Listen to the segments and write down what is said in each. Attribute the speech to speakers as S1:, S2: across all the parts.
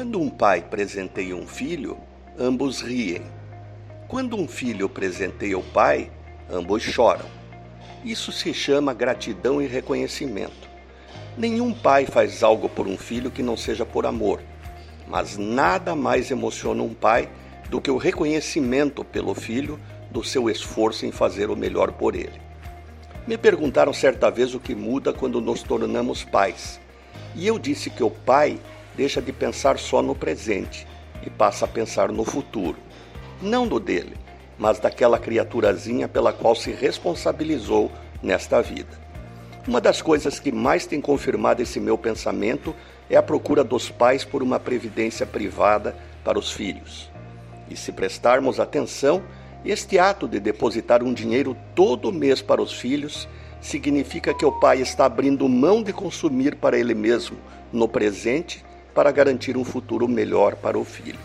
S1: Quando um pai presenteia um filho, ambos riem. Quando um filho presenteia o pai, ambos choram. Isso se chama gratidão e reconhecimento. Nenhum pai faz algo por um filho que não seja por amor, mas nada mais emociona um pai do que o reconhecimento pelo filho do seu esforço em fazer o melhor por ele. Me perguntaram certa vez o que muda quando nos tornamos pais, e eu disse que o pai deixa de pensar só no presente e passa a pensar no futuro. Não do dele, mas daquela criaturazinha pela qual se responsabilizou nesta vida. Uma das coisas que mais tem confirmado esse meu pensamento é a procura dos pais por uma previdência privada para os filhos. E se prestarmos atenção, este ato de depositar um dinheiro todo mês para os filhos significa que o pai está abrindo mão de consumir para ele mesmo no presente para garantir um futuro melhor para o filho.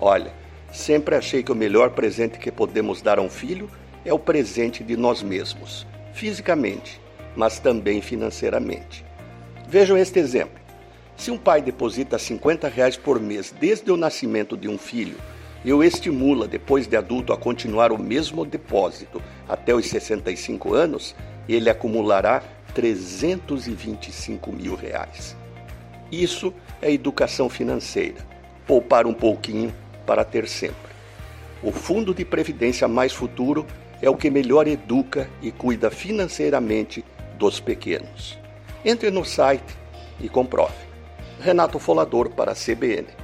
S1: Olha, sempre achei que o melhor presente que podemos dar a um filho é o presente de nós mesmos, fisicamente, mas também financeiramente. Vejam este exemplo. Se um pai deposita 50 reais por mês desde o nascimento de um filho e o estimula depois de adulto a continuar o mesmo depósito até os 65 anos, ele acumulará 325 mil reais. Isso é educação financeira. Poupar um pouquinho para ter sempre. O Fundo de Previdência Mais Futuro é o que melhor educa e cuida financeiramente dos pequenos. Entre no site e comprove. Renato Folador para a CBN.